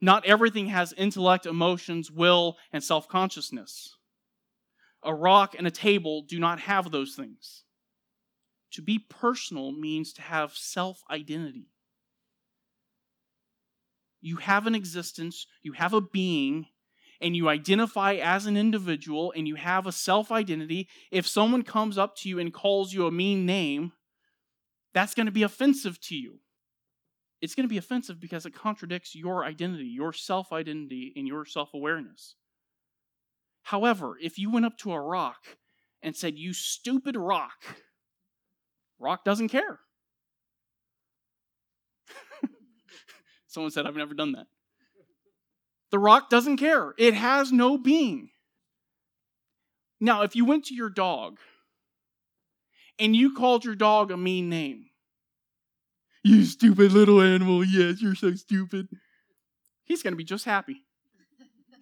[SPEAKER 1] Not everything has intellect, emotions, will, and self consciousness. A rock and a table do not have those things. To be personal means to have self identity. You have an existence, you have a being, and you identify as an individual and you have a self identity, if someone comes up to you and calls you a mean name, that's going to be offensive to you. It's going to be offensive because it contradicts your identity, your self identity, and your self awareness. However, if you went up to a rock and said, You stupid rock, rock doesn't care. Someone said, I've never done that. The rock doesn't care, it has no being. Now, if you went to your dog and you called your dog a mean name, you stupid little animal, yes, you're so stupid, he's going to be just happy.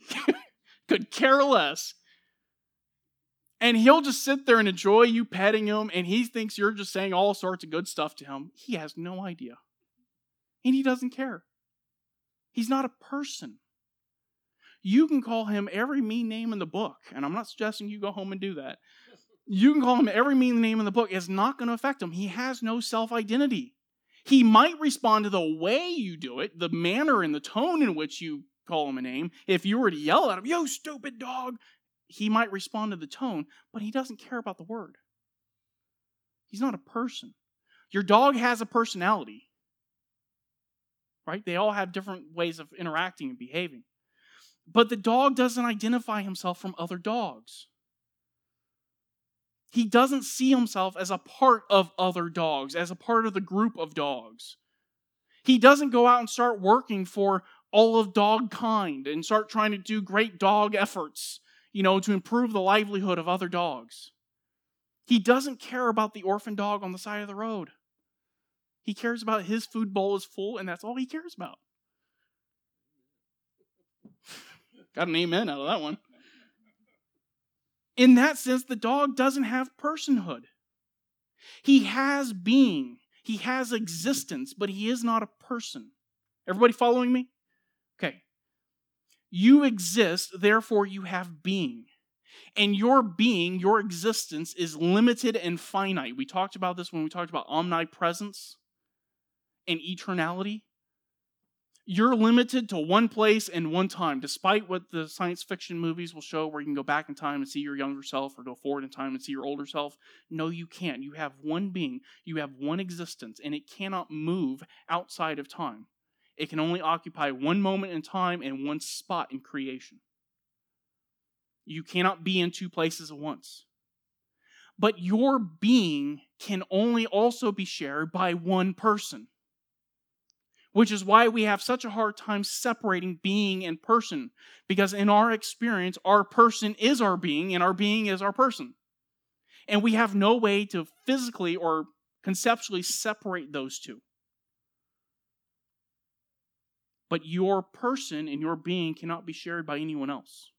[SPEAKER 1] Could care less. And he'll just sit there and enjoy you petting him, and he thinks you're just saying all sorts of good stuff to him. He has no idea. And he doesn't care. He's not a person. You can call him every mean name in the book, and I'm not suggesting you go home and do that. You can call him every mean name in the book. It's not going to affect him. He has no self identity. He might respond to the way you do it, the manner and the tone in which you call him a name. If you were to yell at him, yo, stupid dog, he might respond to the tone, but he doesn't care about the word. He's not a person. Your dog has a personality right? They all have different ways of interacting and behaving. But the dog doesn't identify himself from other dogs. He doesn't see himself as a part of other dogs, as a part of the group of dogs. He doesn't go out and start working for all of dog kind and start trying to do great dog efforts, you know, to improve the livelihood of other dogs. He doesn't care about the orphan dog on the side of the road. He cares about his food bowl is full, and that's all he cares about. Got an amen out of that one. In that sense, the dog doesn't have personhood. He has being, he has existence, but he is not a person. Everybody following me? Okay. You exist, therefore you have being. And your being, your existence is limited and finite. We talked about this when we talked about omnipresence and eternality, you're limited to one place and one time, despite what the science fiction movies will show, where you can go back in time and see your younger self or go forward in time and see your older self. No, you can't. You have one being, you have one existence, and it cannot move outside of time. It can only occupy one moment in time and one spot in creation. You cannot be in two places at once. But your being can only also be shared by one person which is why we have such a hard time separating being and person. Because in our experience, our person is our being, and our being is our person. And we have no way to physically or conceptually separate those two. But your person and your being cannot be shared by anyone else.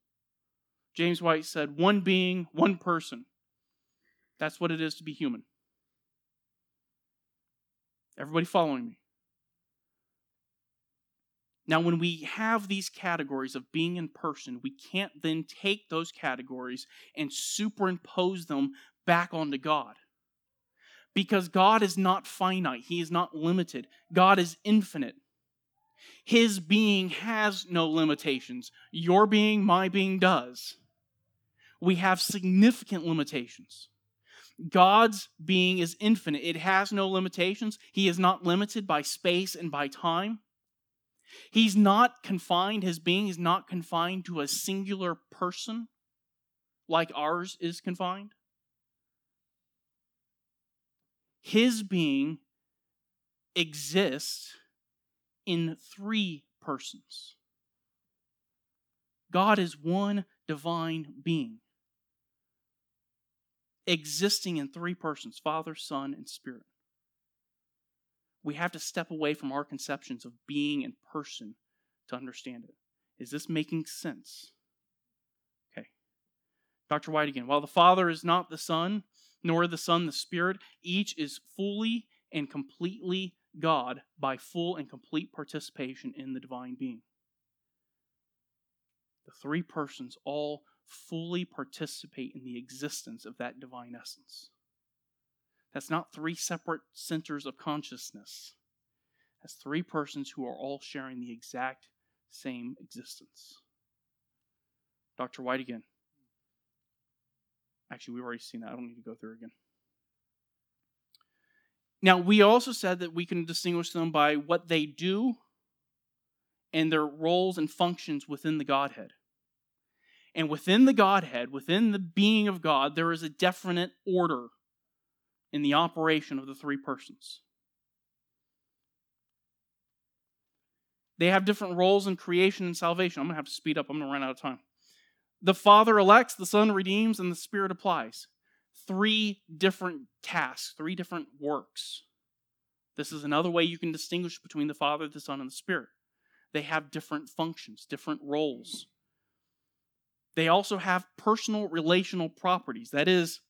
[SPEAKER 1] James White said, one being, one person. That's what it is to be human. Everybody following me? Now, when we have these categories of being in person, we can't then take those categories and superimpose them back onto God. Because God is not finite, He is not limited, God is infinite. His being has no limitations. Your being, my being does. We have significant limitations. God's being is infinite, it has no limitations. He is not limited by space and by time. He's not confined, his being is not confined to a singular person like ours is confined. His being exists in three persons. God is one divine being, existing in three persons Father, Son, and Spirit. We have to step away from our conceptions of being and person to understand it. Is this making sense? Okay. Dr. White again. While the Father is not the Son, nor the Son the Spirit, each is fully and completely God by full and complete participation in the divine being. The three persons all fully participate in the existence of that divine essence. That's not three separate centers of consciousness. That's three persons who are all sharing the exact same existence. Dr. White again. Actually, we've already seen that. I don't need to go through again. Now, we also said that we can distinguish them by what they do and their roles and functions within the Godhead. And within the Godhead, within the being of God, there is a definite order in the operation of the three persons. They have different roles in creation and salvation. I'm going to have to speed up, I'm going to run out of time. The Father elects, the Son redeems, and the Spirit applies three different tasks, three different works. This is another way you can distinguish between the Father, the Son, and the Spirit. They have different functions, different roles. They also have personal relational properties. That is,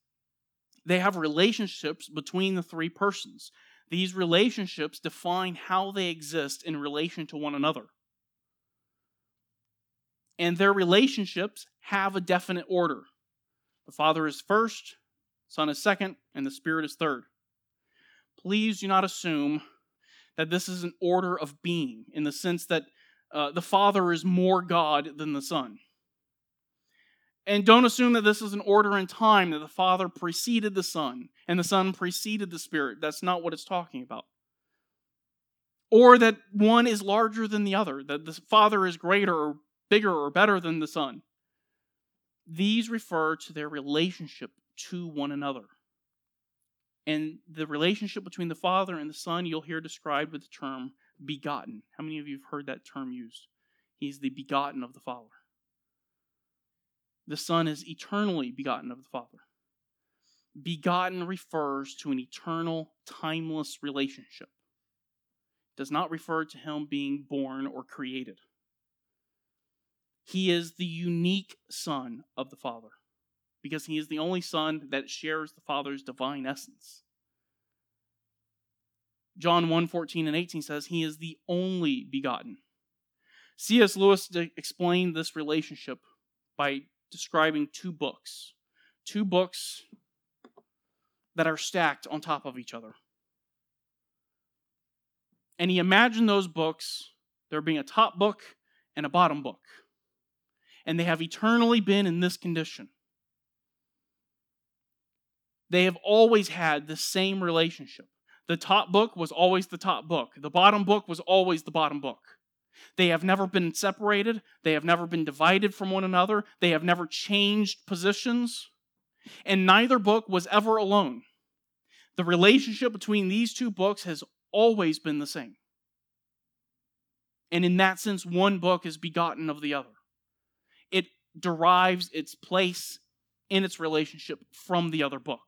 [SPEAKER 1] they have relationships between the three persons. These relationships define how they exist in relation to one another. And their relationships have a definite order. The Father is first, Son is second, and the Spirit is third. Please do not assume that this is an order of being in the sense that uh, the Father is more God than the Son. And don't assume that this is an order in time, that the Father preceded the Son and the Son preceded the Spirit. That's not what it's talking about. Or that one is larger than the other, that the Father is greater or bigger or better than the Son. These refer to their relationship to one another. And the relationship between the Father and the Son, you'll hear described with the term begotten. How many of you have heard that term used? He's the begotten of the Father. The Son is eternally begotten of the Father. Begotten refers to an eternal, timeless relationship. It does not refer to him being born or created. He is the unique Son of the Father because he is the only Son that shares the Father's divine essence. John 1 14 and 18 says, He is the only begotten. C.S. Lewis explained this relationship by describing two books. Two books that are stacked on top of each other. And he imagined those books, there being a top book and a bottom book. And they have eternally been in this condition they have always had the same relationship. The top book was always the top book, the bottom book was always the bottom book. They have never been separated, they have never been divided from one another, they have never changed positions, and neither book was ever alone. The relationship between these two books has always been the same. And in that sense, one book is begotten of the other. It derives its place in its relationship from the other book.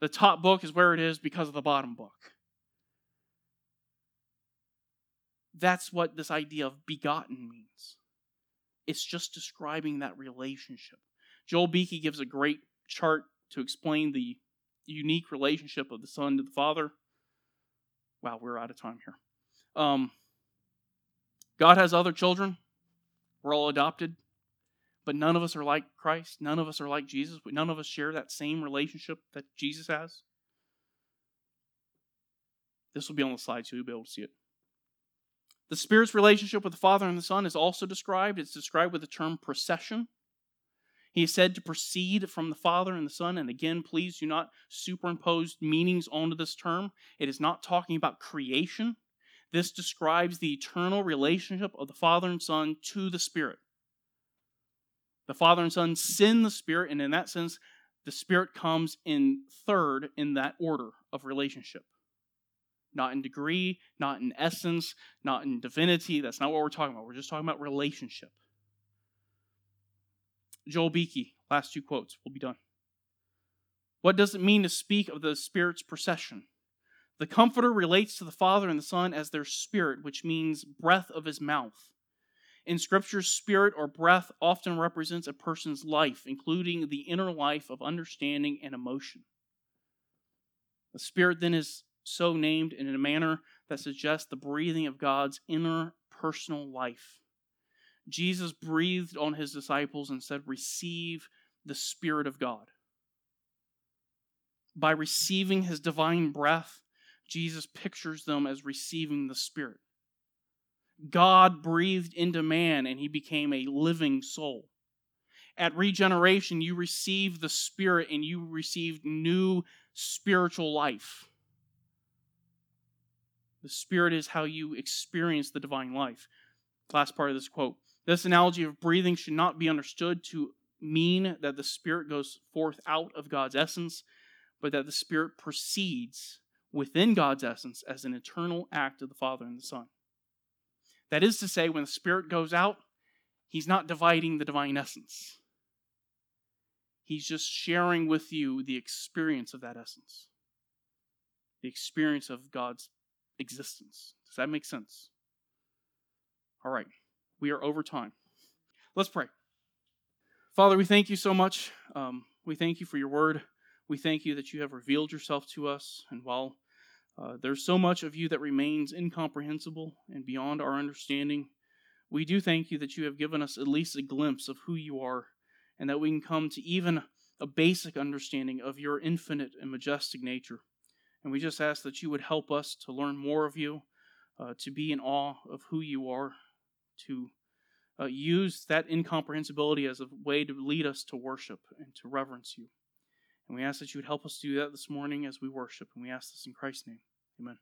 [SPEAKER 1] The top book is where it is because of the bottom book. That's what this idea of begotten means. It's just describing that relationship. Joel Beeke gives a great chart to explain the unique relationship of the Son to the Father. Wow, we're out of time here. Um, God has other children. We're all adopted but none of us are like Christ. None of us are like Jesus. None of us share that same relationship that Jesus has. This will be on the slide, so you'll be able to see it. The Spirit's relationship with the Father and the Son is also described. It's described with the term procession. He is said to proceed from the Father and the Son. And again, please do not superimpose meanings onto this term. It is not talking about creation. This describes the eternal relationship of the Father and Son to the Spirit. The Father and Son send the Spirit, and in that sense, the Spirit comes in third in that order of relationship. Not in degree, not in essence, not in divinity. That's not what we're talking about. We're just talking about relationship. Joel Beeke, last two quotes, we'll be done. What does it mean to speak of the Spirit's procession? The Comforter relates to the Father and the Son as their spirit, which means breath of his mouth. In Scripture, spirit or breath often represents a person's life, including the inner life of understanding and emotion. The Spirit then is so named in a manner that suggests the breathing of God's inner personal life. Jesus breathed on his disciples and said, Receive the Spirit of God. By receiving his divine breath, Jesus pictures them as receiving the Spirit. God breathed into man and he became a living soul. At regeneration, you receive the Spirit and you received new spiritual life. The Spirit is how you experience the divine life. Last part of this quote. This analogy of breathing should not be understood to mean that the Spirit goes forth out of God's essence, but that the Spirit proceeds within God's essence as an eternal act of the Father and the Son. That is to say, when the Spirit goes out, He's not dividing the divine essence. He's just sharing with you the experience of that essence, the experience of God's existence. Does that make sense? All right, we are over time. Let's pray. Father, we thank you so much. Um, we thank you for your word. We thank you that you have revealed yourself to us. And while uh, there's so much of you that remains incomprehensible and beyond our understanding, we do thank you that you have given us at least a glimpse of who you are and that we can come to even a basic understanding of your infinite and majestic nature. And we just ask that you would help us to learn more of you, uh, to be in awe of who you are, to uh, use that incomprehensibility as a way to lead us to worship and to reverence you. And we ask that you would help us to do that this morning as we worship. And we ask this in Christ's name. Amen.